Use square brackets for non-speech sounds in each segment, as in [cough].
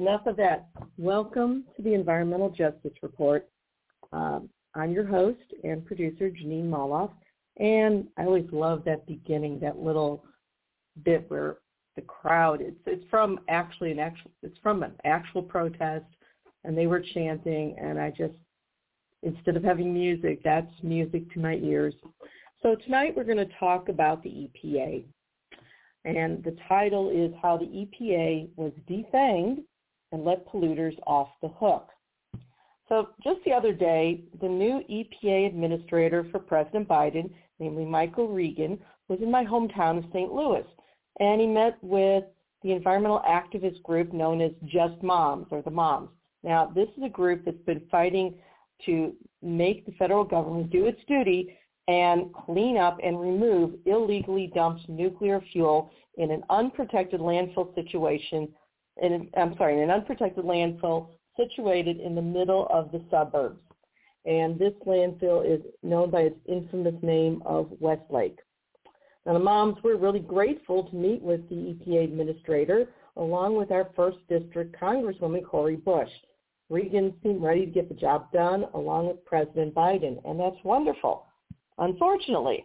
enough of that. Welcome to the Environmental Justice Report. Um, I'm your host and producer, Jeanine Moloff, and I always love that beginning, that little bit where the crowd. It's it's from actually an actual. It's from an actual protest, and they were chanting, and I just instead of having music, that's music to my ears. So tonight we're going to talk about the EPA. And the title is How the EPA Was Defanged and Let Polluters Off the Hook. So just the other day, the new EPA administrator for President Biden, namely Michael Regan, was in my hometown of St. Louis. And he met with the environmental activist group known as Just Moms, or the Moms. Now, this is a group that's been fighting to make the federal government do its duty and clean up and remove illegally dumped nuclear fuel in an unprotected landfill situation, in, I'm sorry, in an unprotected landfill situated in the middle of the suburbs. And this landfill is known by its infamous name of Westlake. Now the moms were really grateful to meet with the EPA administrator along with our first district Congresswoman Cori Bush. Regan seemed ready to get the job done along with President Biden, and that's wonderful. Unfortunately,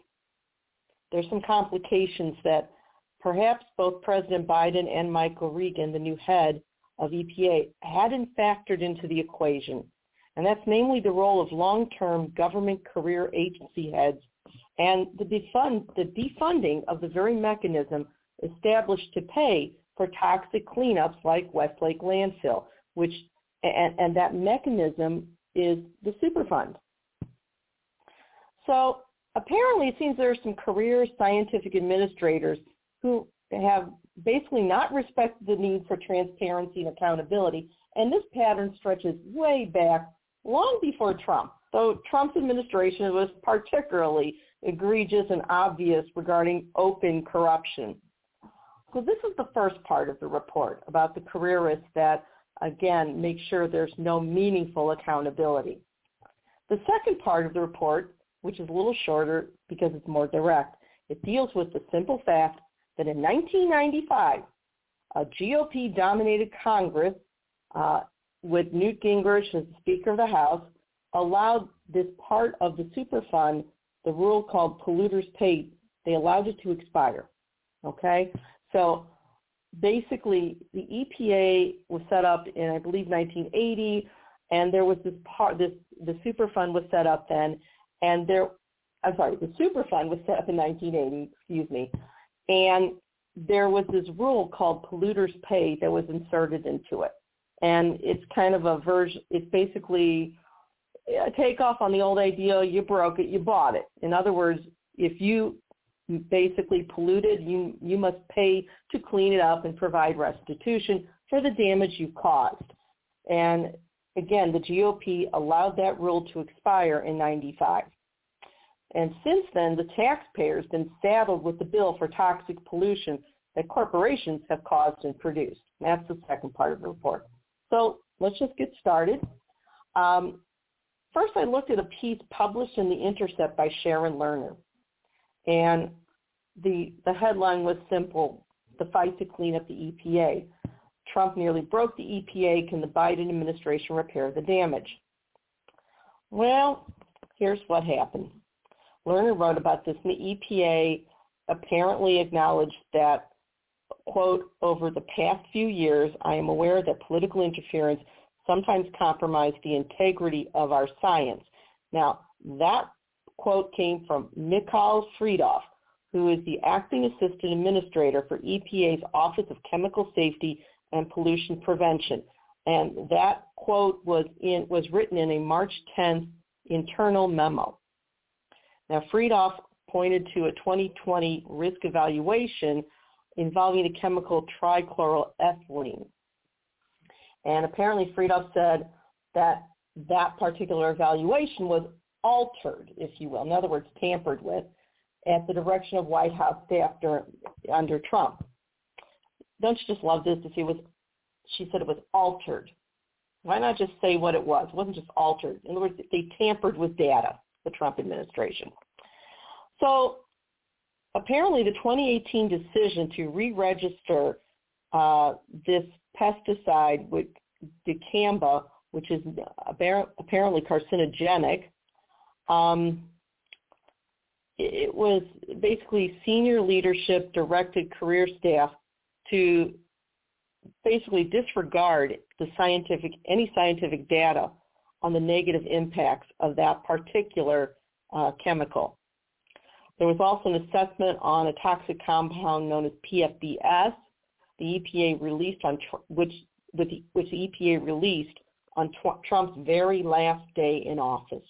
there's some complications that perhaps both President Biden and Michael Regan, the new head of EPA, hadn't factored into the equation. And that's namely the role of long-term government career agency heads and the, defund, the defunding of the very mechanism established to pay for toxic cleanups like Westlake landfill, which and, and that mechanism is the Superfund. So apparently it seems there are some career scientific administrators who have basically not respected the need for transparency and accountability. And this pattern stretches way back long before Trump, though Trump's administration was particularly egregious and obvious regarding open corruption. So this is the first part of the report about the careerists that, again, make sure there's no meaningful accountability. The second part of the report, which is a little shorter because it's more direct, it deals with the simple fact that in 1995, a GOP-dominated Congress uh, with Newt Gingrich as the Speaker of the House allowed this part of the Superfund, the rule called polluters pay, they allowed it to expire. Okay? So basically the EPA was set up in I believe 1980 and there was this part this the Superfund was set up then and there I'm sorry, the Superfund was set up in 1980, excuse me. And there was this rule called polluters pay that was inserted into it. And it's kind of a version, it's basically a takeoff on the old idea, you broke it, you bought it. In other words, if you basically polluted, you, you must pay to clean it up and provide restitution for the damage you caused. And again, the GOP allowed that rule to expire in 95. And since then, the taxpayer's been saddled with the bill for toxic pollution that corporations have caused and produced. That's the second part of the report. So let's just get started. Um, first, I looked at a piece published in The Intercept by Sharon Lerner. And the, the headline was simple, the fight to clean up the EPA. Trump nearly broke the EPA. Can the Biden administration repair the damage? Well, here's what happened. Lerner wrote about this, and the EPA apparently acknowledged that, quote, over the past few years, I am aware that political interference sometimes compromised the integrity of our science. Now, that quote came from Mikhail Freedhoff, who is the acting assistant administrator for EPA's Office of Chemical Safety and Pollution Prevention. And that quote was in was written in a March 10th internal memo. Now, Freedhoff pointed to a 2020 risk evaluation involving the chemical trichloroethylene. And apparently Freedhoff said that that particular evaluation was altered, if you will, in other words, tampered with, at the direction of White House staff during, under Trump. Don't you just love this? If it was, she said it was altered. Why not just say what it was? It wasn't just altered. In other words, they tampered with data the Trump administration. So apparently the 2018 decision to re-register uh, this pesticide with dicamba, which is apparently carcinogenic. Um, it was basically senior leadership directed career staff to basically disregard the scientific any scientific data on the negative impacts of that particular uh, chemical. There was also an assessment on a toxic compound known as PFBS. The EPA released on which which the EPA released on Trump's very last day in office.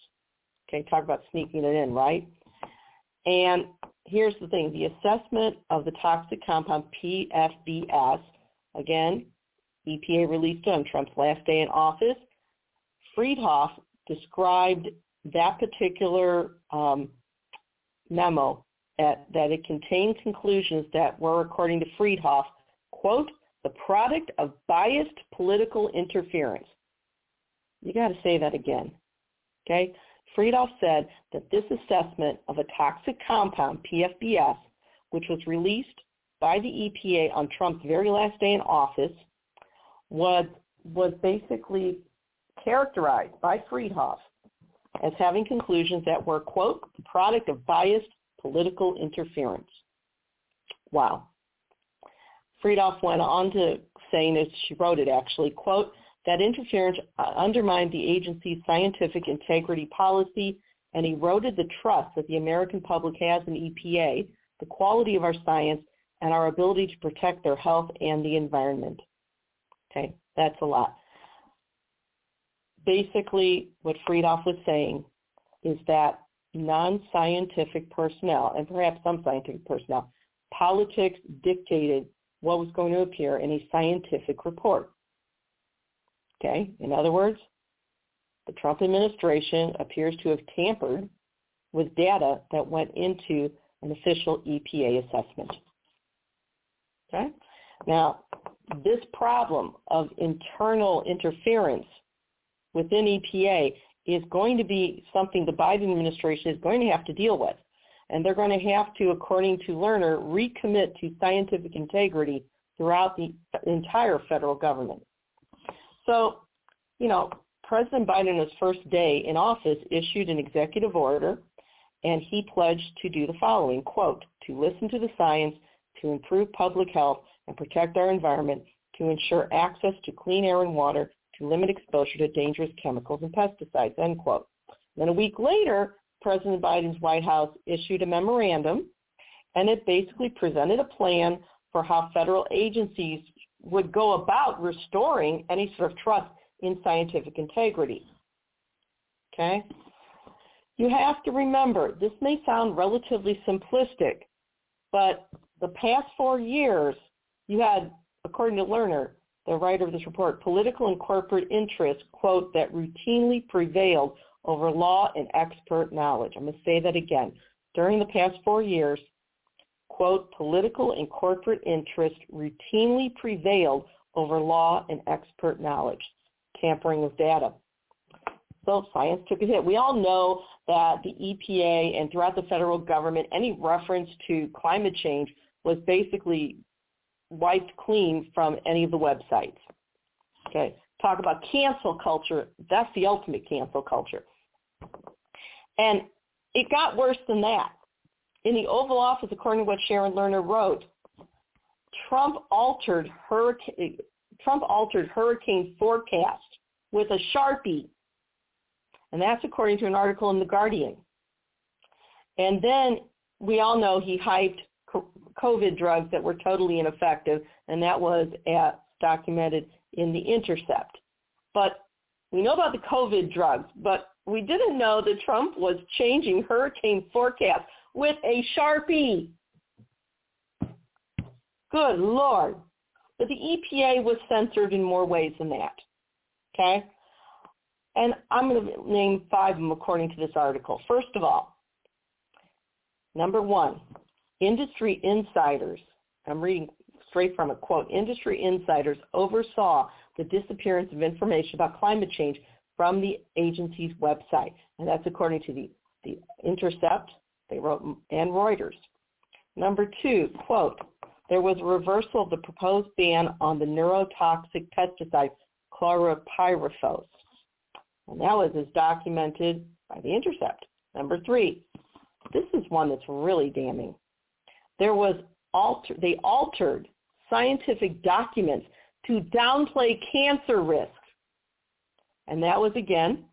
Okay, talk about sneaking it in, right? And here's the thing, the assessment of the toxic compound PFBS, again, EPA released it on Trump's last day in office. Freedhoff described that particular um, memo at, that it contained conclusions that were, according to Freedhoff, quote, the product of biased political interference. You got to say that again. Okay? Friedhoff said that this assessment of a toxic compound, PFBS, which was released by the EPA on Trump's very last day in office, was, was basically characterized by Freedhoff as having conclusions that were, quote, the product of biased political interference. Wow. Freedhoff went on to saying, as she wrote it actually, quote, that interference uh, undermined the agency's scientific integrity policy and eroded the trust that the American public has in EPA, the quality of our science, and our ability to protect their health and the environment. Okay, that's a lot. Basically, what Freedhoff was saying is that non-scientific personnel, and perhaps some scientific personnel, politics dictated what was going to appear in a scientific report. Okay, in other words, the Trump administration appears to have tampered with data that went into an official EPA assessment. Okay? Now, this problem of internal interference within EPA is going to be something the Biden administration is going to have to deal with. And they're going to have to, according to Lerner, recommit to scientific integrity throughout the entire federal government. So, you know, President Biden his first day in office issued an executive order and he pledged to do the following, quote, to listen to the science, to improve public health and protect our environment, to ensure access to clean air and water, to limit exposure to dangerous chemicals and pesticides, end quote. Then a week later, President Biden's White House issued a memorandum, and it basically presented a plan for how federal agencies would go about restoring any sort of trust in scientific integrity. Okay? You have to remember, this may sound relatively simplistic, but the past four years, you had, according to Lerner, the writer of this report, political and corporate interests, quote, that routinely prevailed over law and expert knowledge. I'm going to say that again. During the past four years, quote, political and corporate interest routinely prevailed over law and expert knowledge, tampering with data. So science took a hit. We all know that the EPA and throughout the federal government, any reference to climate change was basically wiped clean from any of the websites. Okay, talk about cancel culture. That's the ultimate cancel culture. And it got worse than that. In the Oval Office, according to what Sharon Lerner wrote, Trump altered hurricane, Trump altered hurricane forecast with a Sharpie. And that's according to an article in The Guardian. And then we all know he hyped COVID drugs that were totally ineffective, and that was at, documented in The Intercept. But we know about the COVID drugs, but we didn't know that Trump was changing hurricane forecasts with a Sharpie. Good Lord. But the EPA was censored in more ways than that. Okay? And I'm going to name five of them according to this article. First of all, number one, industry insiders, I'm reading straight from a quote, industry insiders oversaw the disappearance of information about climate change from the agency's website. And that's according to the, the Intercept, they wrote, and Reuters. Number two, quote, there was a reversal of the proposed ban on the neurotoxic pesticide chlorpyrifos. And that was as documented by The Intercept. Number three, this is one that's really damning. There was alter, they altered scientific documents to downplay cancer risk. And that was again,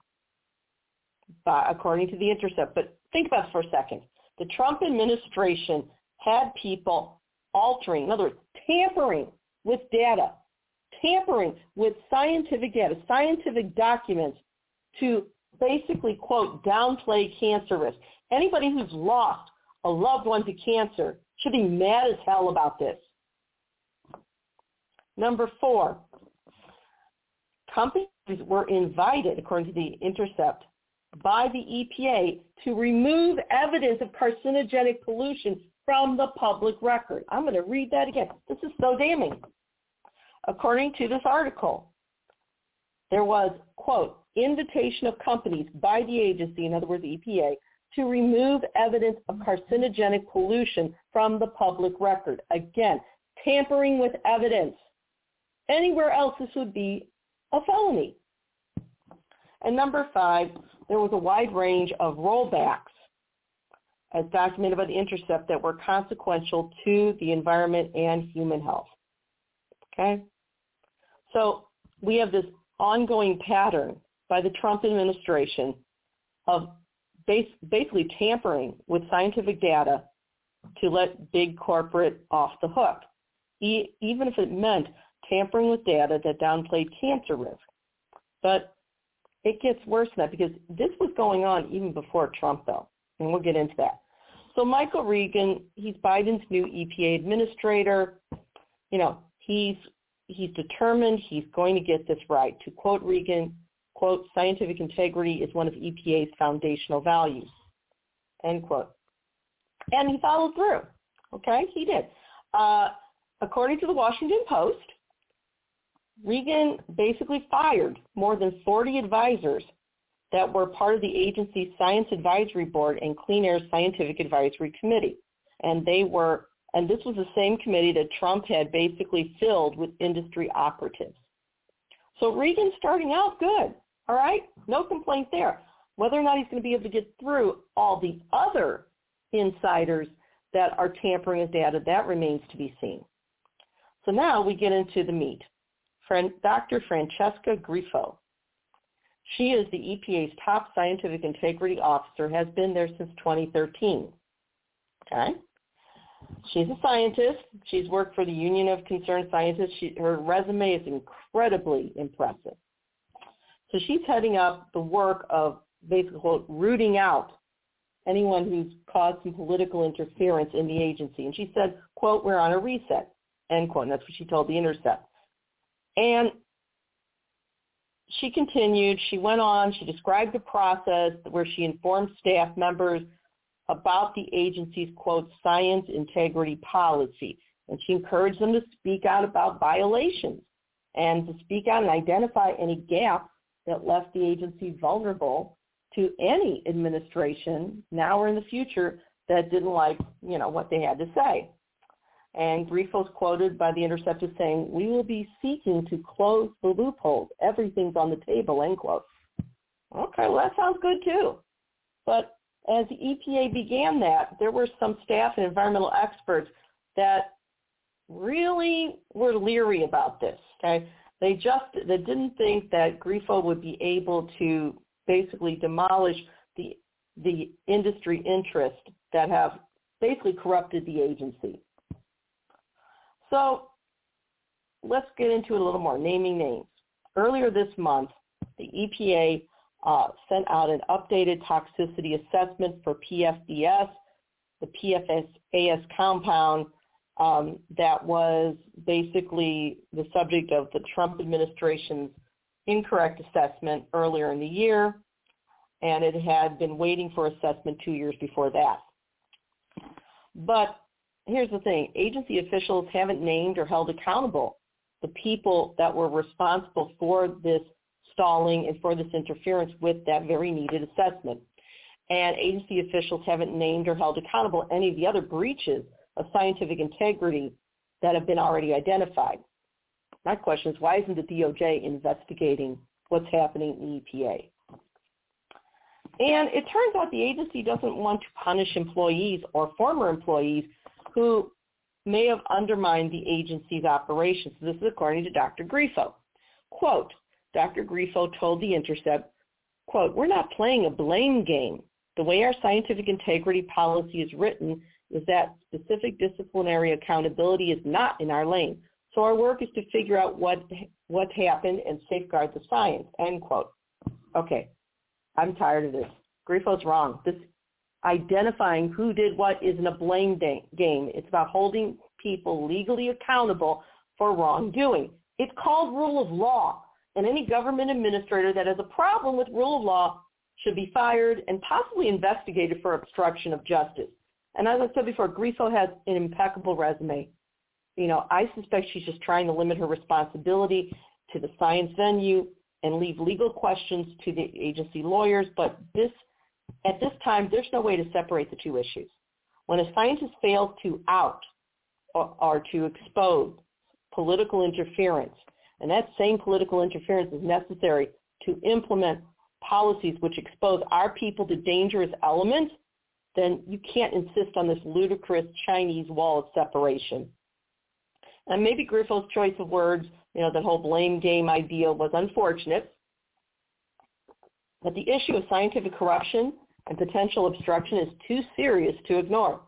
by, according to The Intercept. But think about it for a second. The Trump administration had people altering, in other words, tampering with data, tampering with scientific data, scientific documents to basically, quote, downplay cancer risk. Anybody who's lost a loved one to cancer should be mad as hell about this. Number four, companies were invited, according to the Intercept, by the EPA to remove evidence of carcinogenic pollution from the public record. I'm going to read that again. This is so damning. According to this article, there was, quote, invitation of companies by the agency, in other words, EPA, to remove evidence of carcinogenic pollution from the public record. Again, tampering with evidence. Anywhere else, this would be a felony. And number five, there was a wide range of rollbacks as documented by the Intercept that were consequential to the environment and human health. Okay? So we have this ongoing pattern by the Trump administration of basically tampering with scientific data to let big corporate off the hook, even if it meant tampering with data that downplayed cancer risk. But it gets worse than that because this was going on even before Trump, though, and we'll get into that. So Michael Regan, he's Biden's new EPA administrator. You know, he's he's determined he's going to get this right. To quote Regan, quote, scientific integrity is one of EPA's foundational values, end quote. And he followed through. Okay, he did. Uh, according to the Washington Post, Regan basically fired more than 40 advisors that were part of the agency's Science Advisory Board and Clean Air Scientific Advisory Committee. And they were, and this was the same committee that Trump had basically filled with industry operatives. So Regan's starting out good, all right? No complaint there. Whether or not he's going to be able to get through all the other insiders that are tampering with data, that remains to be seen. So now we get into the meat. Dr. Francesca Grifo she is the EPA's top scientific integrity officer, has been there since 2013. Okay? She's a scientist. She's worked for the Union of Concerned Scientists. She, her resume is incredibly impressive. So she's heading up the work of basically quote, rooting out anyone who's caused some political interference in the agency. And she said, quote, we're on a reset, end quote. And that's what she told The Intercept. And she continued, she went on, she described the process where she informed staff members about the agency's, quote, science integrity policy. And she encouraged them to speak out about violations and to speak out and identify any gaps that left the agency vulnerable to any administration now or in the future that didn't like, you know, what they had to say. And brief was quoted by The Intercept as saying, we will be seeking to close the loopholes. Everything's on the table, end quote. Okay, well, that sounds good too. But as the EPA began that, there were some staff and environmental experts that really were leery about this. Okay, they just they didn't think that Grifo would be able to basically demolish the the industry interests that have basically corrupted the agency. So let's get into it a little more, naming names. Earlier this month, the EPA uh, sent out an updated toxicity assessment for PFAS, the PFAS compound um, that was basically the subject of the Trump administration's incorrect assessment earlier in the year, and it had been waiting for assessment two years before that. But here's the thing. Agency officials haven't named or held accountable the people that were responsible for this stalling and for this interference with that very needed assessment. And agency officials haven't named or held accountable any of the other breaches of scientific integrity that have been already identified. My question is, why isn't the DOJ investigating what's happening in the EPA? And it turns out the agency doesn't want to punish employees or former employees who may have undermined the agency's operations. This is according to Dr. Grifo. Quote, Dr. Grifo told The Intercept, quote, we're not playing a blame game. The way our scientific integrity policy is written is that specific disciplinary accountability is not in our lane. So our work is to figure out what what happened and safeguard the science. End quote. Okay, I'm tired of this. Grifo's wrong. This identifying who did what isn't a blame game. It's about holding people legally accountable for wrongdoing. It's called rule of law. And any government administrator that has a problem with rule of law should be fired and possibly investigated for obstruction of justice. And as I said before, Grifo has an impeccable resume. You know, I suspect she's just trying to limit her responsibility to the science venue and leave legal questions to the agency lawyers. But this, at this time, there's no way to separate the two issues. When a scientist fails to out or, or to expose political interference, and that same political interference is necessary to implement policies which expose our people to dangerous elements, then you can't insist on this ludicrous Chinese wall of separation. And maybe Grifo's choice of words, you know, the whole blame game idea was unfortunate. But the issue of scientific corruption and potential obstruction is too serious to ignore,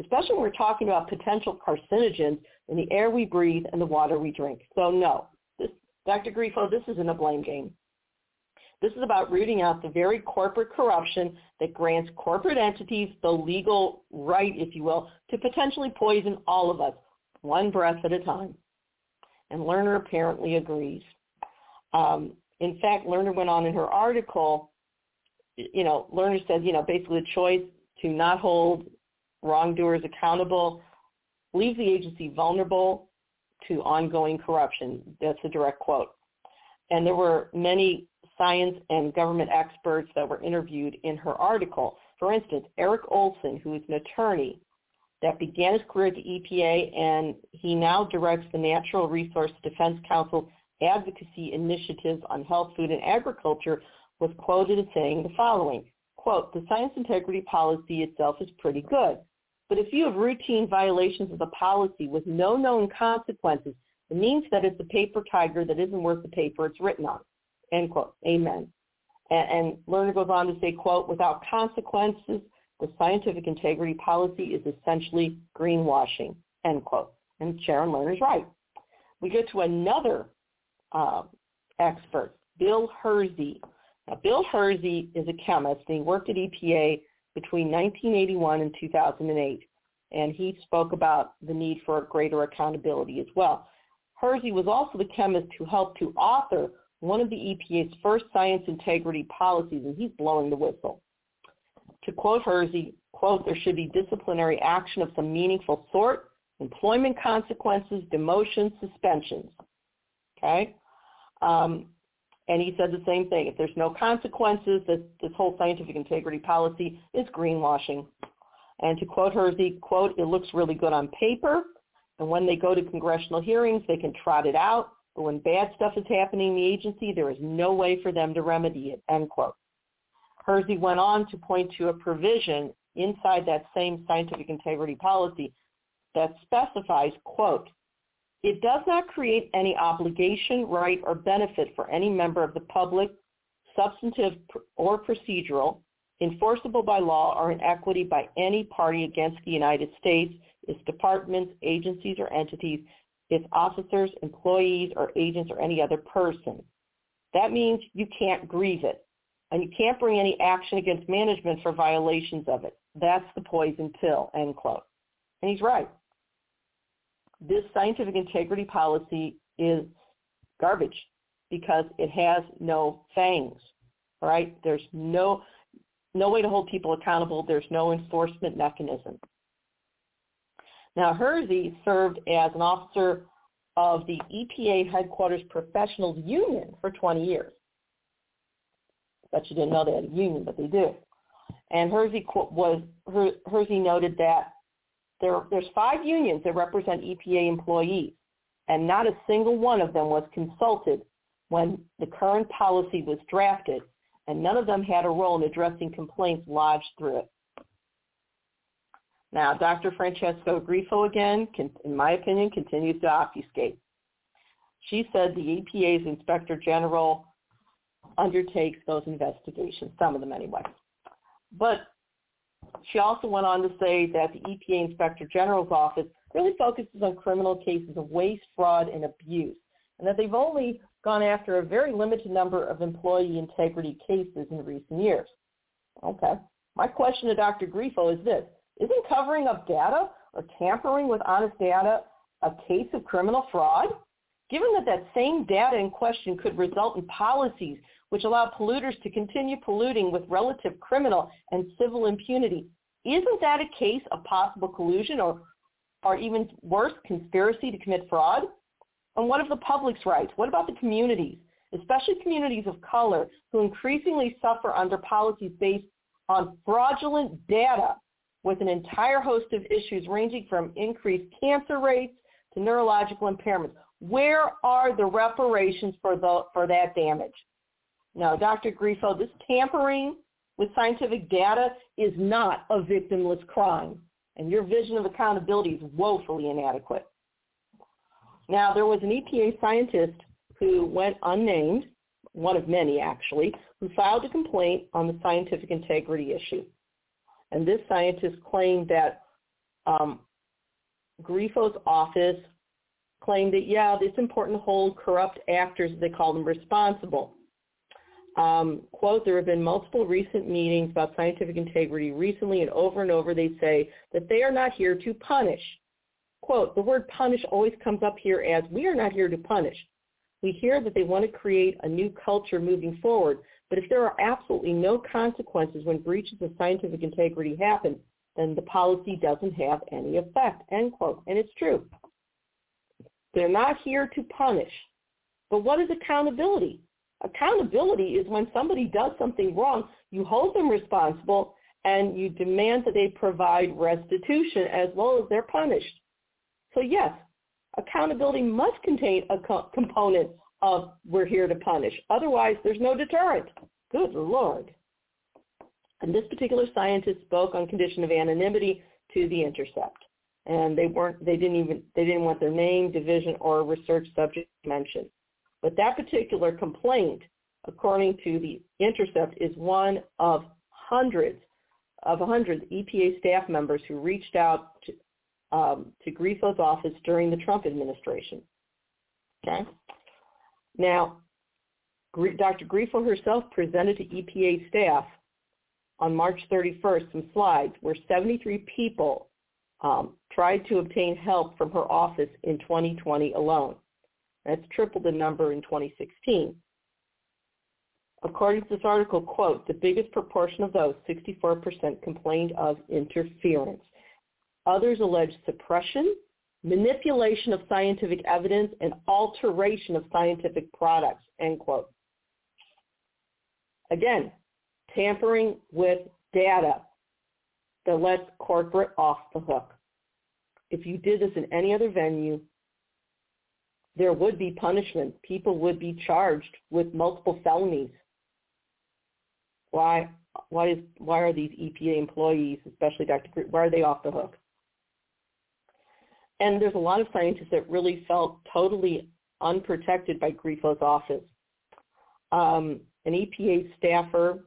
especially when we're talking about potential carcinogens in the air we breathe and the water we drink. So no, this, Dr. Grifo, this isn't a blame game. This is about rooting out the very corporate corruption that grants corporate entities the legal right, if you will, to potentially poison all of us, one breath at a time. And Lerner apparently agrees. Um, in fact, Lerner went on in her article, you know, Lerner says, you know, basically the choice to not hold wrongdoers accountable leaves the agency vulnerable to ongoing corruption. That's a direct quote. And there were many science and government experts that were interviewed in her article. For instance, Eric Olson, who is an attorney that began his career at the EPA and he now directs the Natural Resource Defense Council advocacy initiatives on health, food, and agriculture, was quoted as saying the following, quote, the science integrity policy itself is pretty good. But if you have routine violations of the policy with no known consequences, it means that it's a paper tiger that isn't worth the paper it's written on. End quote. Amen. And, and Lerner goes on to say, quote, without consequences, the scientific integrity policy is essentially greenwashing, end quote. And Sharon Lerner's right. We go to another uh, expert, Bill Hirzy. Now, Bill Hirzy is a chemist, and he worked at EPA between 1981 and 2008, and he spoke about the need for greater accountability as well. Hirzy was also the chemist who helped to author one of the EPA's first science integrity policies, and he's blowing the whistle. To quote Hirzy, quote, there should be disciplinary action of some meaningful sort, employment consequences, demotions, suspensions. Okay? Um, and he said the same thing. If there's no consequences, this, this whole scientific integrity policy is greenwashing. And to quote Hirzy, quote, it looks really good on paper, and when they go to congressional hearings, they can trot it out, but when bad stuff is happening in the agency, there is no way for them to remedy it, end quote. Hirzy went on to point to a provision inside that same scientific integrity policy that specifies, quote, it does not create any obligation, right, or benefit for any member of the public, substantive or procedural, enforceable by law or in equity by any party against the United States, its departments, agencies, or entities its officers, employees, or agents, or any other person. That means you can't grieve it. And you can't bring any action against management for violations of it. That's the poison pill, end quote. And he's right. This scientific integrity policy is garbage because it has no fangs, right? There's no, no way to hold people accountable. There's no enforcement mechanism. Now, Hirzy served as an officer of the EPA Headquarters Professionals Union for 20 years. Bet you didn't know they had a union, but they do. And Hirzy was Hirzy noted that there, there's five unions that represent EPA employees, and not a single one of them was consulted when the current policy was drafted, and none of them had a role in addressing complaints lodged through it. Now, Dr. Francesca Grifo again, in my opinion, continues to obfuscate. She said the EPA's Inspector General undertakes those investigations, some of them anyway. But she also went on to say that the EPA Inspector General's office really focuses on criminal cases of waste, fraud, and abuse, and that they've only gone after a very limited number of employee integrity cases in recent years. Okay. My question to Dr. Grifo is this. Isn't covering up data or tampering with honest data a case of criminal fraud? Given that that same data in question could result in policies which allow polluters to continue polluting with relative criminal and civil impunity, isn't that a case of possible collusion or, or even worse, conspiracy to commit fraud? And what of the public's rights? What about the communities, especially communities of color who increasingly suffer under policies based on fraudulent data with an entire host of issues ranging from increased cancer rates to neurological impairments? Where are the reparations for, the, for that damage? Now, Dr. Grifo, this tampering with scientific data is not a victimless crime, and your vision of accountability is woefully inadequate. Now, there was an EPA scientist who went unnamed, one of many actually, who filed a complaint on the scientific integrity issue. And this scientist claimed that um, Grifo's office claimed that, yeah, it's important to hold corrupt actors, they call them, responsible. Um, quote, there have been multiple recent meetings about scientific integrity recently, and over and over they say that they are not here to punish. Quote, the word punish always comes up here as we are not here to punish. We hear that they want to create a new culture moving forward, but if there are absolutely no consequences when breaches of scientific integrity happen, then the policy doesn't have any effect, end quote. And it's true. They're not here to punish. But what is accountability? Accountability is when somebody does something wrong, you hold them responsible and you demand that they provide restitution as well as they're punished. So yes, accountability must contain a co- component of we're here to punish. Otherwise, there's no deterrent. Good Lord. And this particular scientist spoke on condition of anonymity to The Intercept and they weren't they didn't even they didn't want their name, division, or research subject mentioned. But that particular complaint, according to the Intercept, is one of hundreds of hundreds EPA staff members who reached out to, um, to Grifo's office during the Trump administration. Okay. Now, Dr. Grifo herself presented to EPA staff on March 31st some slides where 73 people um, tried to obtain help from her office in 2020 alone. That's triple the number in 2016. According to this article, quote, the biggest proportion of those, 64%, complained of interference. Others alleged suppression, manipulation of scientific evidence, and alteration of scientific products, end quote. Again, tampering with data that lets corporate off the hook. If you did this in any other venue, there would be punishment. People would be charged with multiple felonies. Why? Why is? Why are these EPA employees, especially Dr. why are they off the hook? And there's a lot of scientists that really felt totally unprotected by Grifo's office. Um, an EPA staffer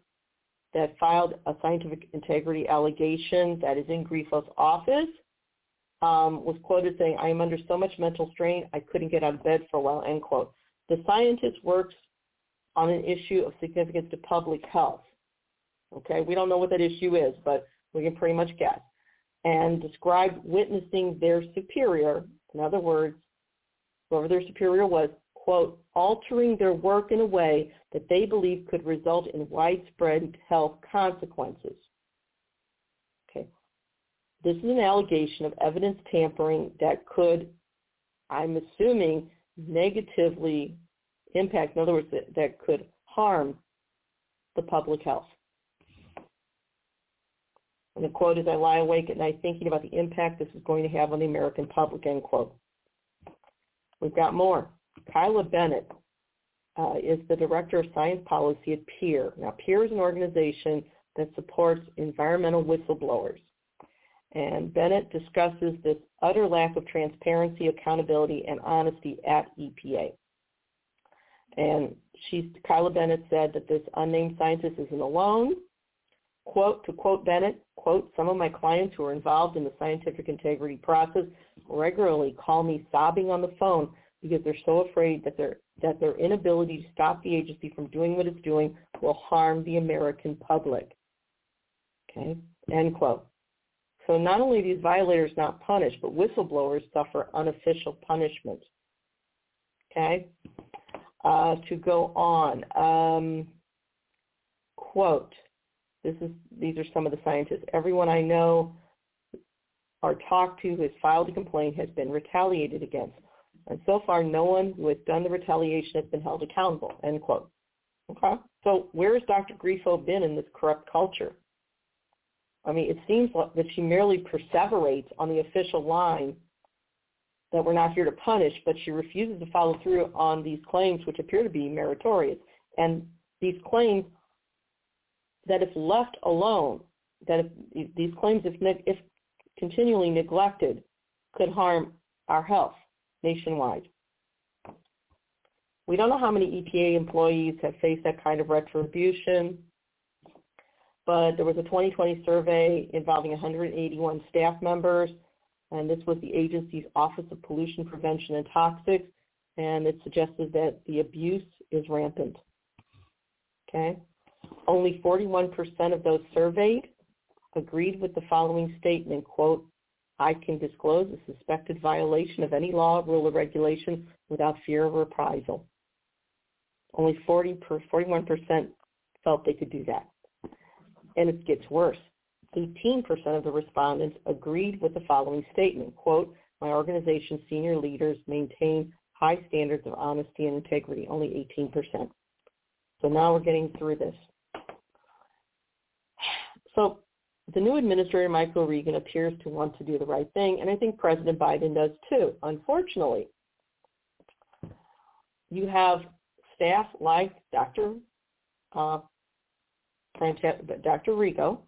that filed a scientific integrity allegation that is in Grifo's office um, was quoted saying, I am under so much mental strain, I couldn't get out of bed for a while, end quote. The scientist works on an issue of significance to public health. Okay, we don't know what that issue is, but we can pretty much guess. And described witnessing their superior, in other words, whoever their superior was, quote, altering their work in a way that they believe could result in widespread health consequences. Okay. This is an allegation of evidence tampering that could, I'm assuming, negatively impact, in other words, that, that could harm the public health. And the quote is, I lie awake at night thinking about the impact this is going to have on the American public, end quote. We've got more. Kyla Bennett uh, is the Director of Science Policy at PEER. Now, PEER is an organization that supports environmental whistleblowers. And Bennett discusses this utter lack of transparency, accountability, and honesty at EPA. And she's, Kyla Bennett said that this unnamed scientist isn't alone. Quote, to quote Bennett, quote, some of my clients who are involved in the scientific integrity process regularly call me sobbing on the phone because they're so afraid that their that their inability to stop the agency from doing what it's doing will harm the American public. Okay, end quote. So not only these violators not punished, but whistleblowers suffer unofficial punishment. Okay, uh, to go on. Um, quote, this is these are some of the scientists. Everyone I know or talked to who has filed a complaint has been retaliated against. And so far, no one who has done the retaliation has been held accountable, end quote. Okay? So where has Dr. Grifo been in this corrupt culture? I mean, it seems that she merely perseverates on the official line that we're not here to punish, but she refuses to follow through on these claims, which appear to be meritorious. And these claims that if left alone, that if these claims, if, if continually neglected, could harm our health nationwide. We don't know how many EPA employees have faced that kind of retribution, but there was a 2020 survey involving 181 staff members, and this was the agency's Office of Pollution Prevention and Toxics, and it suggested that the abuse is rampant. Okay? Only 41% of those surveyed agreed with the following statement, quote, I can disclose a suspected violation of any law, rule, or regulation without fear of reprisal. Only 40 per, 41% felt they could do that. And it gets worse. 18% of the respondents agreed with the following statement, quote, my organization's senior leaders maintain high standards of honesty and integrity, only 18%. So now we're getting through this. So the new administrator, Michael Regan, appears to want to do the right thing, and I think President Biden does too. Unfortunately, you have staff like Dr. Uh, Dr. Rigo,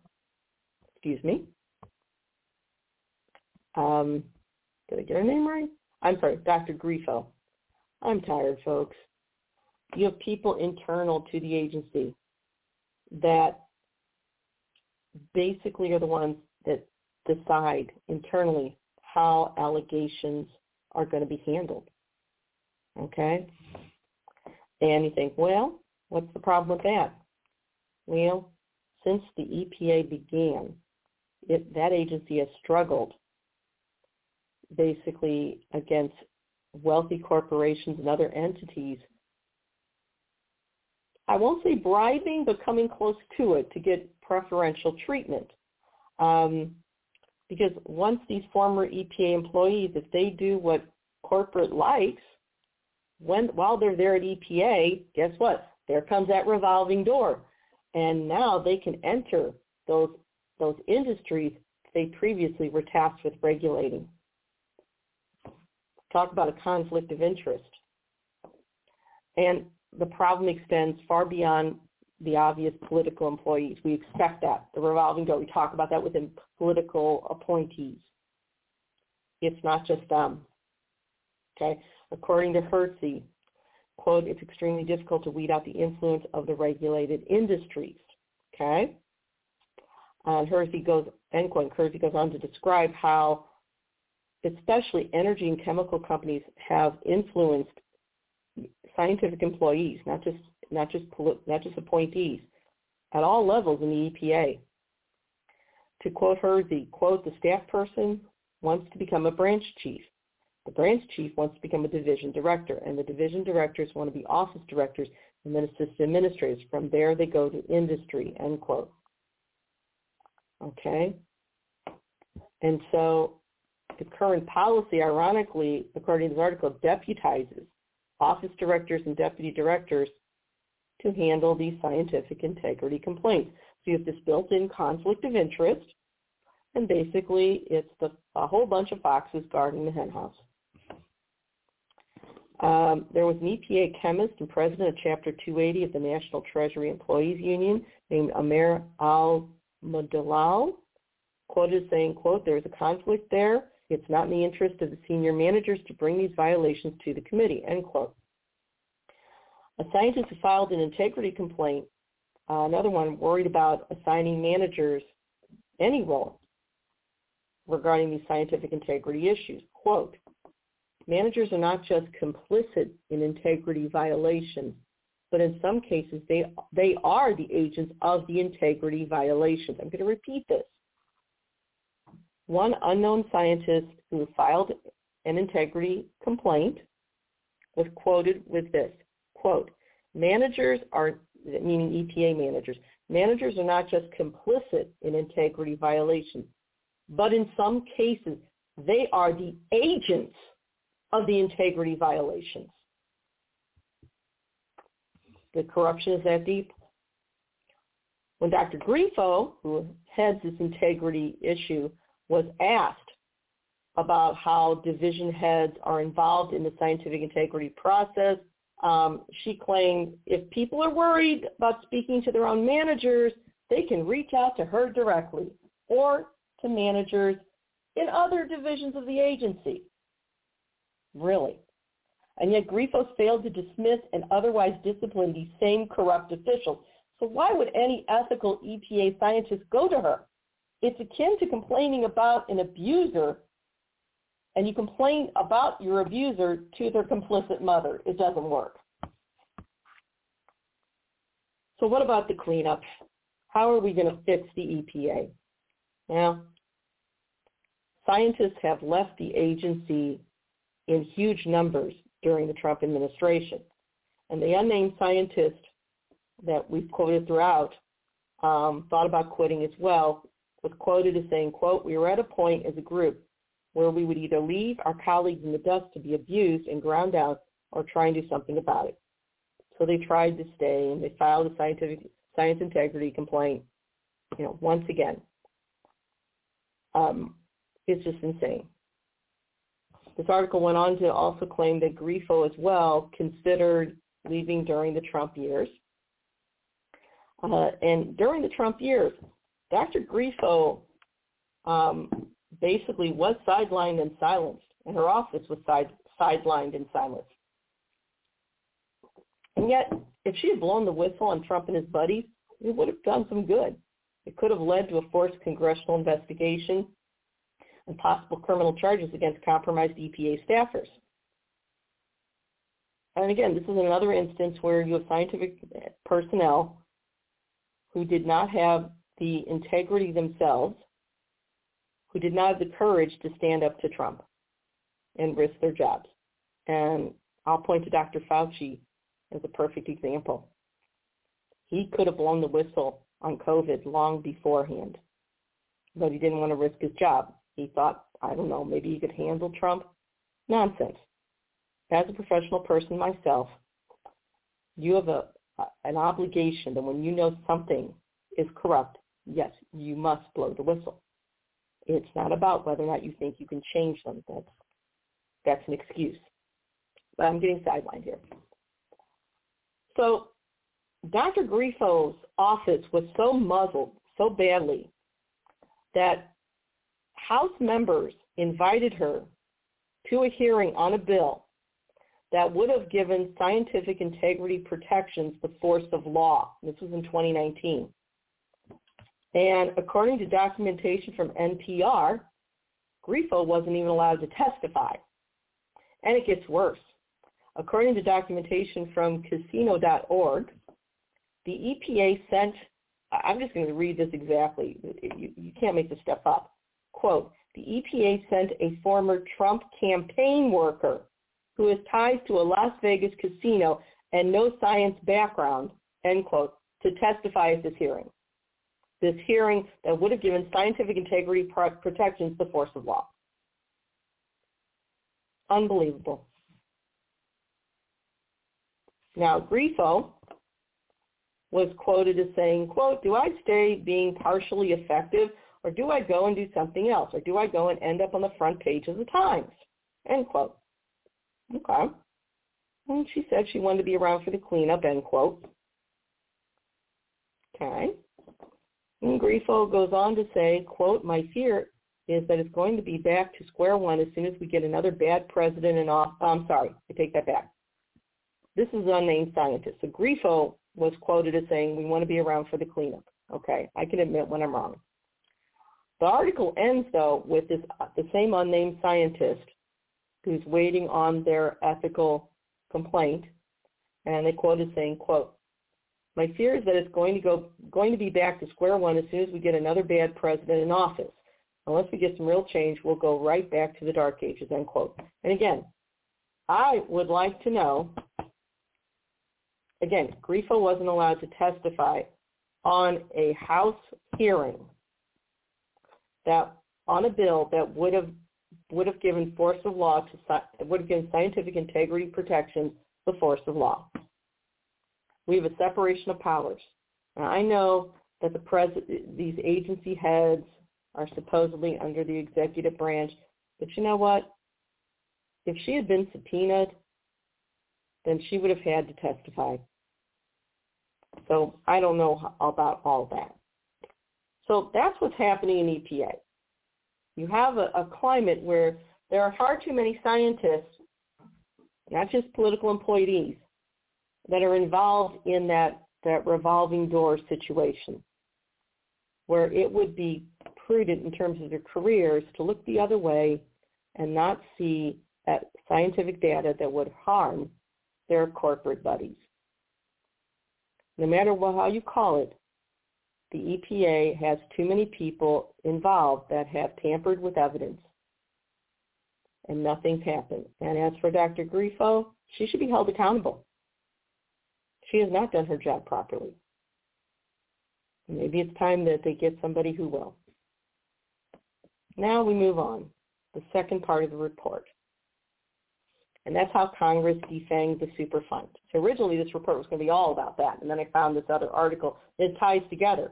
excuse me. Um, did I get her name right? I'm sorry, Dr. Grifo. I'm tired, folks. You have people internal to the agency that basically are the ones that decide internally how allegations are going to be handled. Okay? And you think, well, what's the problem with that? Well, since the EPA began, it, that agency has struggled basically against wealthy corporations and other entities. I won't say bribing, but coming close to it to get preferential treatment. Um, because once these former EPA employees, if they do what corporate likes, when while they're there at EPA, guess what? There comes that revolving door, and now they can enter those those industries they previously were tasked with regulating. Talk about a conflict of interest. And the problem extends far beyond the obvious political employees. We expect that. The revolving door, we talk about that within political appointees. It's not just them. Okay? According to Hirzy, quote, it's extremely difficult to weed out the influence of the regulated industries. Okay? And Hirzy goes, end quote, Hirzy goes on to describe how especially energy and chemical companies have influenced scientific employees, not just not just not just appointees, at all levels in the EPA. To quote her, the quote, the staff person wants to become a branch chief. The branch chief wants to become a division director, and the division directors want to be office directors and then assistant administrators. From there, they go to industry, end quote. Okay? And so the current policy, ironically, according to the article, deputizes office directors and deputy directors to handle these scientific integrity complaints. So you have this built-in conflict of interest And basically, it's the, a whole bunch of foxes guarding the henhouse. Um, there was an EPA chemist and president of Chapter 280 of the National Treasury Employees Union named Amer Al-Madalal, quoted as saying, quote, there is a conflict there. It's not in the interest of the senior managers to bring these violations to the committee, end quote. A scientist who filed an integrity complaint, uh, another one worried about assigning managers any role regarding these scientific integrity issues. Quote, managers are not just complicit in integrity violations, but in some cases they, they are the agents of the integrity violations. I'm going to repeat this. One unknown scientist who filed an integrity complaint was quoted with this, quote, managers are, meaning EPA managers, managers are not just complicit in integrity violations, but in some cases, they are the agents of the integrity violations. The corruption is that deep. When Dr. Grifo, who heads this integrity issue, was asked about how division heads are involved in the scientific integrity process, um, she claimed if people are worried about speaking to their own managers, they can reach out to her directly or to managers in other divisions of the agency. Really. And yet Grifo's failed to dismiss and otherwise discipline these same corrupt officials. So why would any ethical EPA scientist go to her? It's akin to complaining about an abuser and you complain about your abuser to their complicit mother. It doesn't work. So what about the cleanup? How are we going to fix the EPA? Now, scientists have left the agency in huge numbers during the Trump administration. And the unnamed scientist that we've quoted throughout um, thought about quitting as well, was quoted as saying, quote, we were at a point as a group where we would either leave our colleagues in the dust to be abused and ground out or try and do something about it. So they tried to stay and they filed a scientific science integrity complaint, you know, once again. Um, it's just insane. This article went on to also claim that Grifo as well considered leaving during the Trump years. Uh, and during the Trump years, Dr. Grifo um, basically was sidelined and silenced, and her office was side, sidelined and silenced. And yet, if she had blown the whistle on Trump and his buddies, it would have done some good. It could have led to a forced congressional investigation and possible criminal charges against compromised EPA staffers. And again, this is another instance where you have scientific personnel who did not have the integrity themselves, who did not have the courage to stand up to Trump and risk their jobs. And I'll point to Dr. Fauci as a perfect example. He could have blown the whistle on COVID long beforehand, but he didn't want to risk his job. He thought, I don't know, maybe he could handle Trump. Nonsense. As a professional person myself, you have a, an obligation that when you know something is corrupt, yes, you must blow the whistle. It's not about whether or not you think you can change them. That's that's an excuse. But I'm getting sidelined here. So Dr. Grifo's office was so muzzled so badly that House members invited her to a hearing on a bill that would have given scientific integrity protections the force of law. This was in 2019. And according to documentation from NPR, Grifo wasn't even allowed to testify. And it gets worse. According to documentation from casino.org, the EPA sent, I'm just going to read this exactly. You, you can't make this stuff up. Quote, the EPA sent a former Trump campaign worker who has ties to a Las Vegas casino and no science background, end quote, to testify at this hearing this hearing that would have given scientific integrity protections the force of law. Unbelievable. Now, Grifo was quoted as saying, quote, do I stay being partially effective or do I go and do something else? Or do I go and end up on the front page of the Times? End quote. Okay. And she said she wanted to be around for the cleanup, end quote. Okay. Grifo goes on to say, quote, my fear is that it's going to be back to square one as soon as we get another bad president in office. I'm sorry, I take that back. This is an unnamed scientist. So Grifo was quoted as saying, we want to be around for the cleanup. Okay, I can admit when I'm wrong. The article ends, though, with this, the same unnamed scientist who's waiting on their ethical complaint, and they quoted saying, quote, my fear is that it's going to go going to be back to square one as soon as we get another bad president in office. Unless we get some real change, we'll go right back to the dark ages, end quote. And again, I would like to know, again, Grifo wasn't allowed to testify on a House hearing that on a bill that would have would have given force of law to would have given scientific integrity protection the force of law. We have a separation of powers. Now, I know that the pres- these agency heads are supposedly under the executive branch, but you know what? If she had been subpoenaed, then she would have had to testify. So I don't know about all that. So that's what's happening in EPA. You have a, a climate where there are far too many scientists, not just political employees, that are involved in that, that revolving door situation where it would be prudent in terms of their careers to look the other way and not see that scientific data that would harm their corporate buddies. No matter what, how you call it, the EPA has too many people involved that have tampered with evidence and nothing's happened. And as for Dr. Grifo, she should be held accountable. She has not done her job properly. Maybe it's time that they get somebody who will. Now we move on, the second part of the report. And that's how Congress defanged the Superfund. So originally this report was going to be all about that, and then I found this other article. that ties together.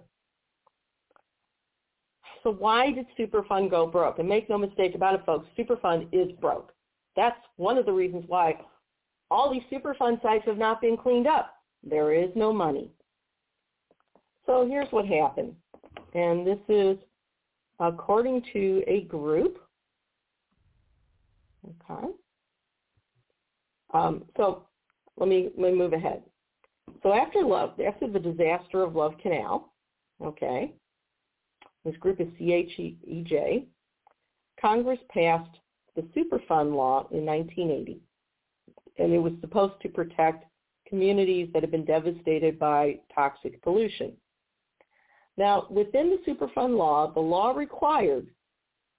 So why did Superfund go broke? And make no mistake about it, folks, Superfund is broke. That's one of the reasons why all these Superfund sites have not been cleaned up. There is no money. So here's what happened. And this is according to a group. Okay. Um, so let me, let me move ahead. So after Love, after the disaster of Love Canal, okay, this group is CHEJ, Congress passed the Superfund law in 1980, and it was supposed to protect communities that have been devastated by toxic pollution. Now, within the Superfund law, the law required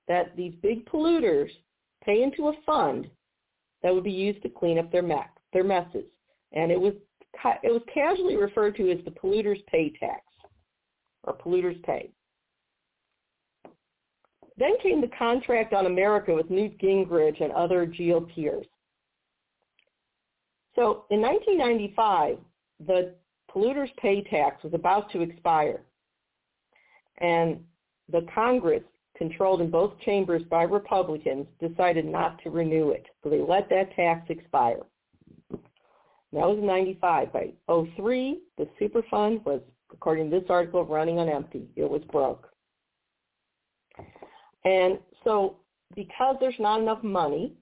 that these big polluters pay into a fund that would be used to clean up their, their messes. And it was, it was casually referred to as the polluter's pay tax, or polluter's pay. Then came the contract on America with Newt Gingrich and other GOPers. So in 1995, the polluter's pay tax was about to expire. And the Congress, controlled in both chambers by Republicans, decided not to renew it. So they let that tax expire. That was 95. By 03, the Superfund was, according to this article, running on empty. It was broke. And so because there's not enough money,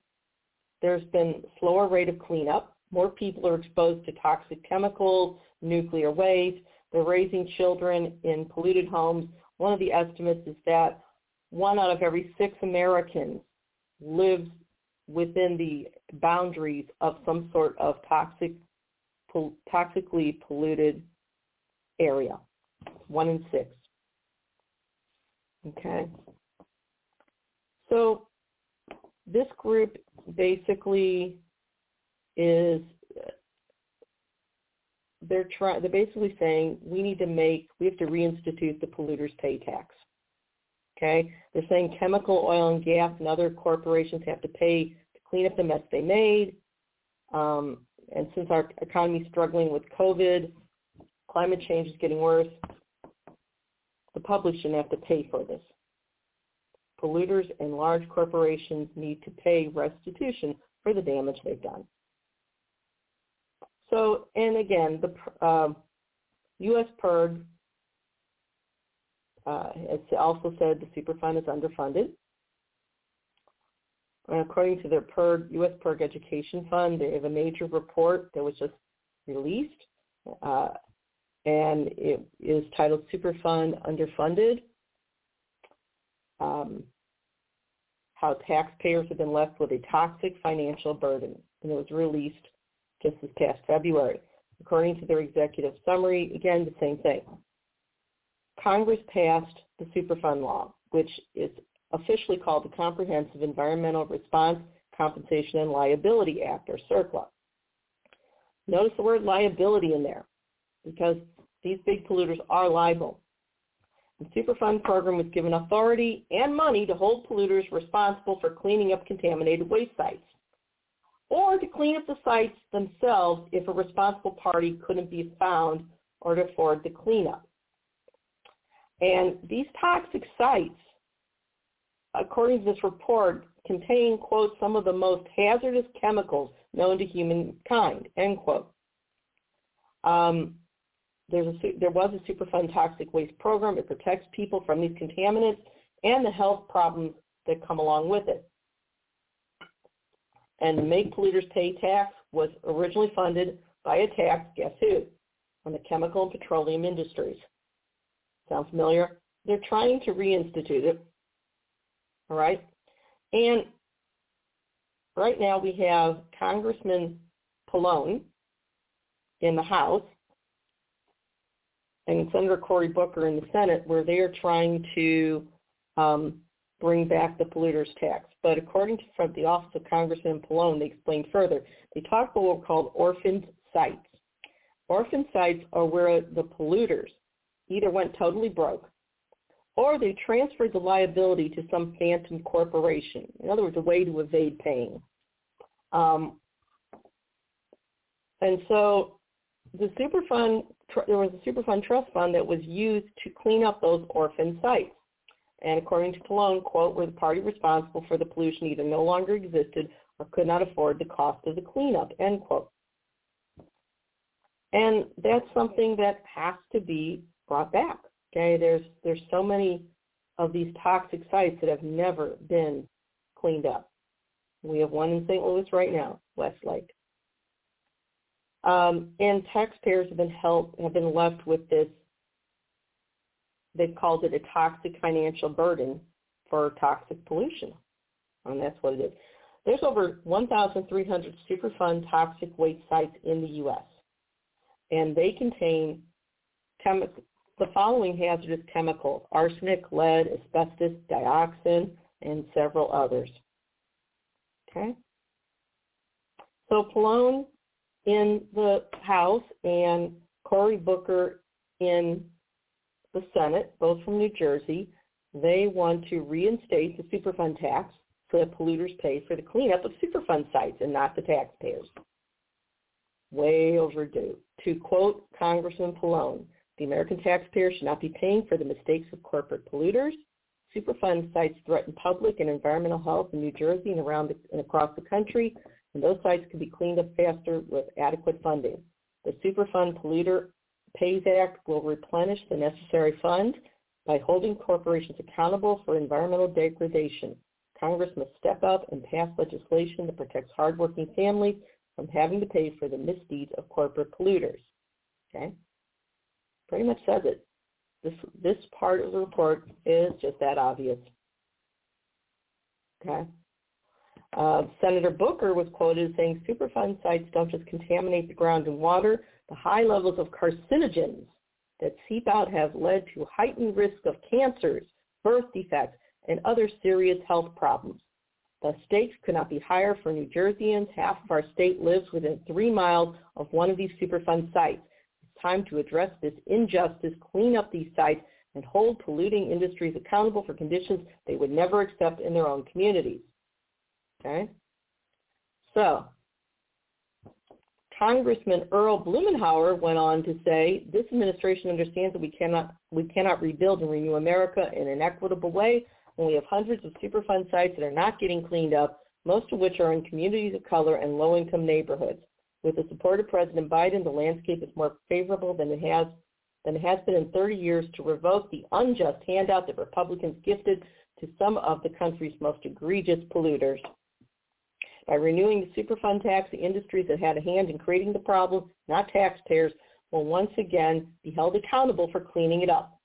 there's been slower rate of cleanup. More people are exposed to toxic chemicals, nuclear waste. They're raising children in polluted homes. One of the estimates is that one out of every six Americans lives within the boundaries of some sort of toxic, toxically polluted area. One in six. Okay. So this group basically is they're trying they're basically saying we need to make we have to reinstitute the polluters pay tax. Okay? They're saying chemical, oil and gas and other corporations have to pay to clean up the mess they made. Um, and since our economy is struggling with COVID, climate change is getting worse. the public shouldn't have to pay for this. Polluters and large corporations need to pay restitution for the damage they've done. So, and again, the uh, um, U.S. PIRG uh, has also said the Superfund is underfunded. And according to their PIRG, U.S. PIRG Education Fund, they have a major report that was just released, uh, and it is titled Superfund Underfunded. Um, how taxpayers have been left with a toxic financial burden. And it was released just this past February. According to their executive summary, again, the same thing. Congress passed the Superfund law, which is officially called the Comprehensive Environmental Response, Compensation, and Liability Act, or CERCLA. Notice the word liability in there because these big polluters are liable. The Superfund program was given authority and money to hold polluters responsible for cleaning up contaminated waste sites or to clean up the sites themselves if a responsible party couldn't be found or to afford the cleanup. And these toxic sites, according to this report, contain, quote, some of the most hazardous chemicals known to humankind, end quote. Um, there's a, there was a Superfund toxic waste program. It protects people from these contaminants and the health problems that come along with it. And Make Polluters Pay tax was originally funded by a tax, guess who? On the chemical and petroleum industries. Sound familiar? They're trying to reinstitute it. All right? And right now we have Congressman Pallone in the House and Senator Cory Booker in the Senate where they are trying to um, bring back the polluters tax. But according to from the Office of Congressman Pallone, they explained further. They talk about what are called orphaned sites. Orphan sites are where the polluters either went totally broke or they transferred the liability to some phantom corporation. In other words, a way to evade paying. Um, and so the Superfund, there was a Superfund trust fund that was used to clean up those orphan sites. And according to Pallone, quote, where the party responsible for the pollution either no longer existed or could not afford the cost of the cleanup, end quote. And that's something that has to be brought back. Okay, there's there's so many of these toxic sites that have never been cleaned up. We have one in St. Louis right now, Westlake. Um, and taxpayers have been helped have been left with this. They've called it a toxic financial burden for toxic pollution, and that's what it is. There's over 1,300 Superfund toxic waste sites in the U.S., and they contain chemi- the following hazardous chemicals: arsenic, lead, asbestos, dioxin, and several others. Okay. So Pallone in the House and Cory Booker in the Senate, both from New Jersey. They want to reinstate the Superfund tax so that polluters pay for the cleanup of Superfund sites and not the taxpayers. Way overdue. To quote Congressman Pallone, the American taxpayer should not be paying for the mistakes of corporate polluters. Superfund sites threaten public and environmental health in New Jersey and around the, and across the country and those sites can be cleaned up faster with adequate funding. The Superfund Polluter Pays Act will replenish the necessary funds by holding corporations accountable for environmental degradation. Congress must step up and pass legislation that protects hardworking families from having to pay for the misdeeds of corporate polluters. Okay? Pretty much says it. This this part of the report is just that obvious. Okay? Uh, Senator Booker was quoted as saying Superfund sites don't just contaminate the ground and water. The high levels of carcinogens that seep out have led to heightened risk of cancers, birth defects, and other serious health problems. The stakes could not be higher for New Jerseyans. Half of our state lives within three miles of one of these Superfund sites. It's time to address this injustice, clean up these sites, and hold polluting industries accountable for conditions they would never accept in their own communities. Okay? So, Congressman Earl Blumenauer went on to say, this administration understands that we cannot, we cannot rebuild and renew America in an equitable way when we have hundreds of Superfund sites that are not getting cleaned up, most of which are in communities of color and low-income neighborhoods. With the support of President Biden, the landscape is more favorable than it has than it has been in 30 years to revoke the unjust handout that Republicans gifted to some of the country's most egregious polluters. By renewing the Superfund tax, the industries that had a hand in creating the problem, not taxpayers, will once again be held accountable for cleaning it up.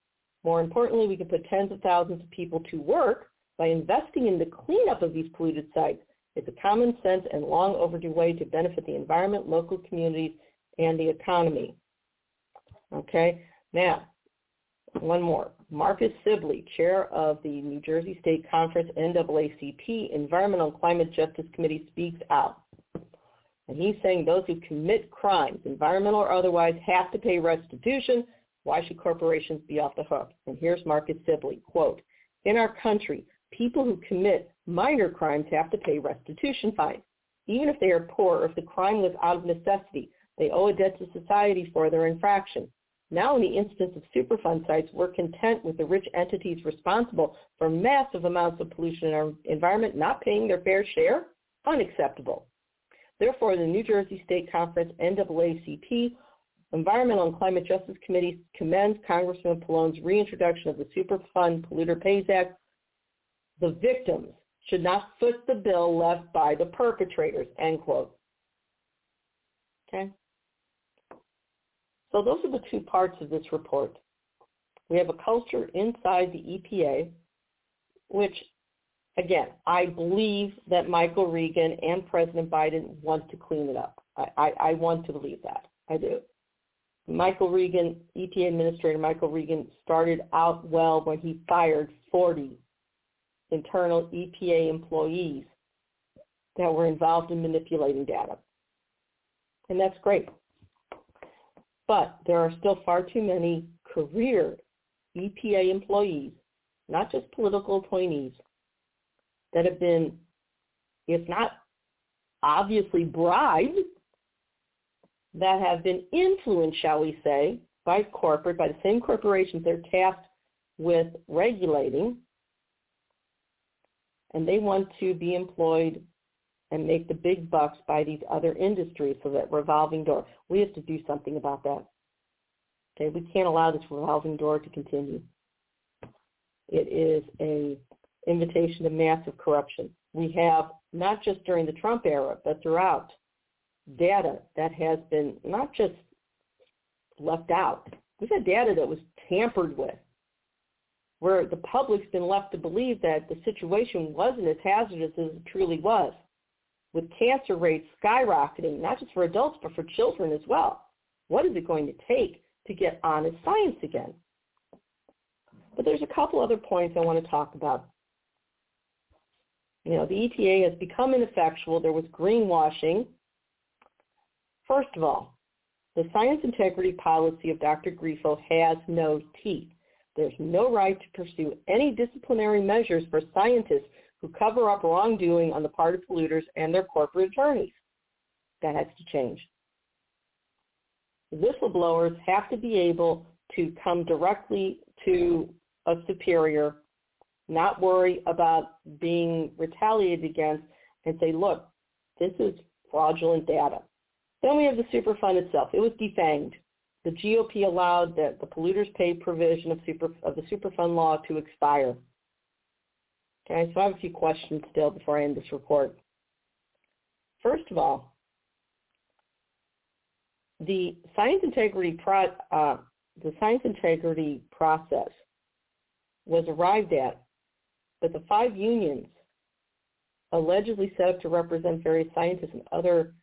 More importantly, we can put tens of thousands of people to work by investing in the cleanup of these polluted sites. It's a common sense and long overdue way to benefit the environment, local communities, and the economy. Okay, now, one more. Marcus Sibley, chair of the New Jersey State Conference NAACP Environmental and Climate Justice Committee speaks out. And he's saying those who commit crimes, environmental or otherwise, have to pay restitution. Why should corporations be off the hook? And here's Marcus Sibley, quote, in our country, people who commit minor crimes have to pay restitution fines. Even if they are poor or if the crime was out of necessity, they owe a debt to society for their infraction. Now in the instance of Superfund sites, we're content with the rich entities responsible for massive amounts of pollution in our environment not paying their fair share? Unacceptable. Therefore, the New Jersey State Conference NAACP Environmental and Climate Justice Committee commends Congressman Pallone's reintroduction of the Superfund Polluter Pays Act. The victims should not foot the bill left by the perpetrators, end quote. Okay? So those are the two parts of this report. We have a culture inside the EPA, which, again, I believe that Michael Regan and President Biden want to clean it up. I, I, I want to believe that. I do. Michael Regan, EPA Administrator Michael Regan, started out well when he fired 40 internal EPA employees that were involved in manipulating data. And that's great. But there are still far too many career EPA employees, not just political appointees, that have been, if not obviously bribed, that have been influenced, shall we say, by corporate, by the same corporations they're tasked with regulating, and they want to be employed and make the big bucks by these other industries so that revolving door. We have to do something about that. Okay, we can't allow this revolving door to continue. It is a invitation to massive corruption. We have not just during the Trump era, but throughout data that has been not just left out. We've had data that was tampered with, where the public's been left to believe that the situation wasn't as hazardous as it truly was with cancer rates skyrocketing, not just for adults, but for children as well. What is it going to take to get honest science again? But there's a couple other points I want to talk about. You know, the EPA has become ineffectual. There was greenwashing. First of all, the science integrity policy of Dr. Grifo has no teeth. There's no right to pursue any disciplinary measures for scientists who cover up wrongdoing on the part of polluters and their corporate attorneys. That has to change. Whistleblowers have to be able to come directly to a superior, not worry about being retaliated against, and say, look, this is fraudulent data. Then we have the Superfund itself. It was defanged. The GOP allowed the, the polluters pay provision of, super, of the Superfund law to expire. Okay, so I have a few questions still before I end this report. First of all, the science integrity pro, uh, the science integrity process was arrived at, but the five unions allegedly set up to represent various scientists and other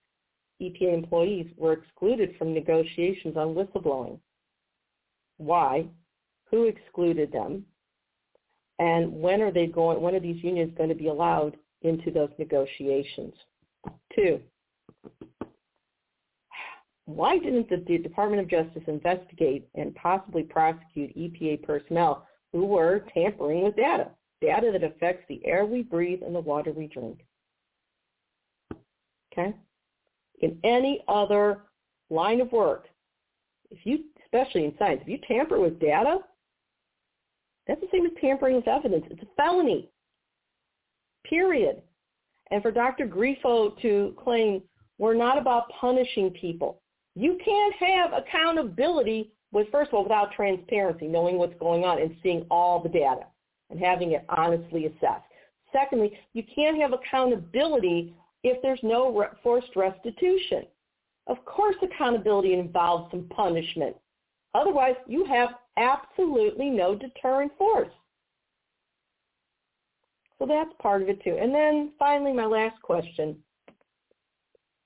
EPA employees were excluded from negotiations on whistleblowing. Why? Who excluded them? And when are they going, when are these unions going to be allowed into those negotiations? Two, why didn't the Department of Justice investigate and possibly prosecute EPA personnel who were tampering with data, data that affects the air we breathe and the water we drink? Okay? in any other line of work, if you, especially in science, if you tamper with data, that's the same as tampering with evidence. It's a felony. Period. And for Dr. Grifo to claim we're not about punishing people. You can't have accountability with, first of all, without transparency, knowing what's going on and seeing all the data and having it honestly assessed. Secondly, you can't have accountability if there's no forced restitution. Of course, accountability involves some punishment. Otherwise, you have absolutely no deterrent force. So that's part of it too. And then finally, my last question.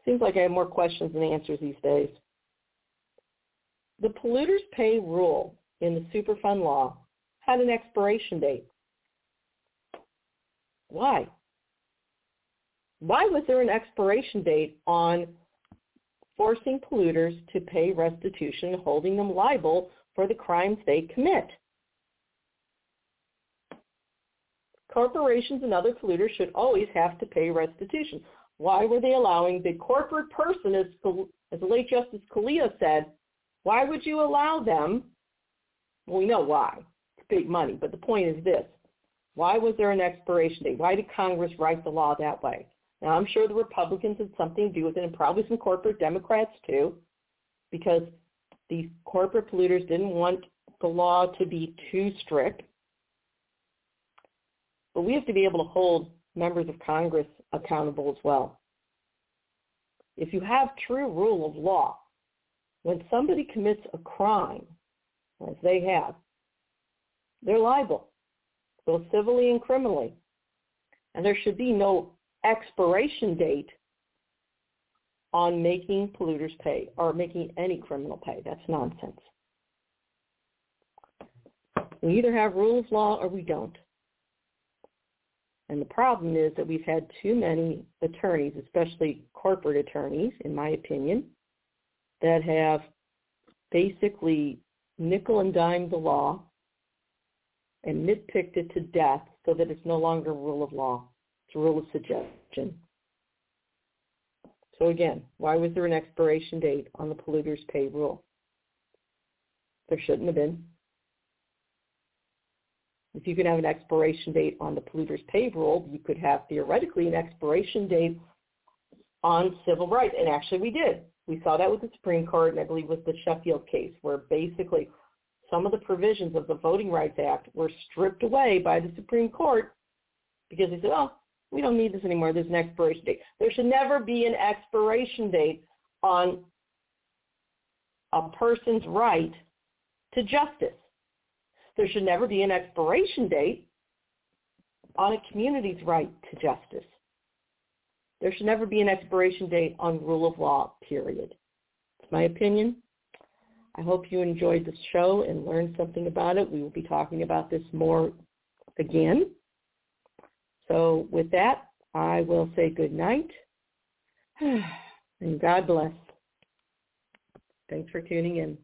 Seems like I have more questions than answers these days. The polluters pay rule in the Superfund law had an expiration date. Why? Why was there an expiration date on forcing polluters to pay restitution and holding them liable for the crimes they commit? Corporations and other polluters should always have to pay restitution. Why were they allowing the corporate person, as, as the late Justice Scalia said, why would you allow them? Well, we know why. It's big money. But the point is this. Why was there an expiration date? Why did Congress write the law that way? Now, I'm sure the Republicans had something to do with it and probably some corporate Democrats too, because these corporate polluters didn't want the law to be too strict. But we have to be able to hold members of Congress accountable as well. If you have true rule of law, when somebody commits a crime, as they have, they're liable, both civilly and criminally. And there should be no expiration date on making polluters pay or making any criminal pay. That's nonsense. We either have rule of law or we don't. And the problem is that we've had too many attorneys, especially corporate attorneys, in my opinion, that have basically nickel and dime the law and nitpicked it to death so that it's no longer rule of law. It's a rule of suggestion. So again, why was there an expiration date on the polluters pay rule? There shouldn't have been. If you can have an expiration date on the polluters pay rule, you could have theoretically an expiration date on civil rights. And actually we did. We saw that with the Supreme Court, and I believe with the Sheffield case, where basically some of the provisions of the Voting Rights Act were stripped away by the Supreme Court because they said, oh, we don't need this anymore. There's an expiration date. There should never be an expiration date on a person's right to justice. There should never be an expiration date on a community's right to justice. There should never be an expiration date on rule of law, period. It's my opinion. I hope you enjoyed the show and learned something about it. We will be talking about this more again. So with that, I will say good night [sighs] and God bless. Thanks for tuning in.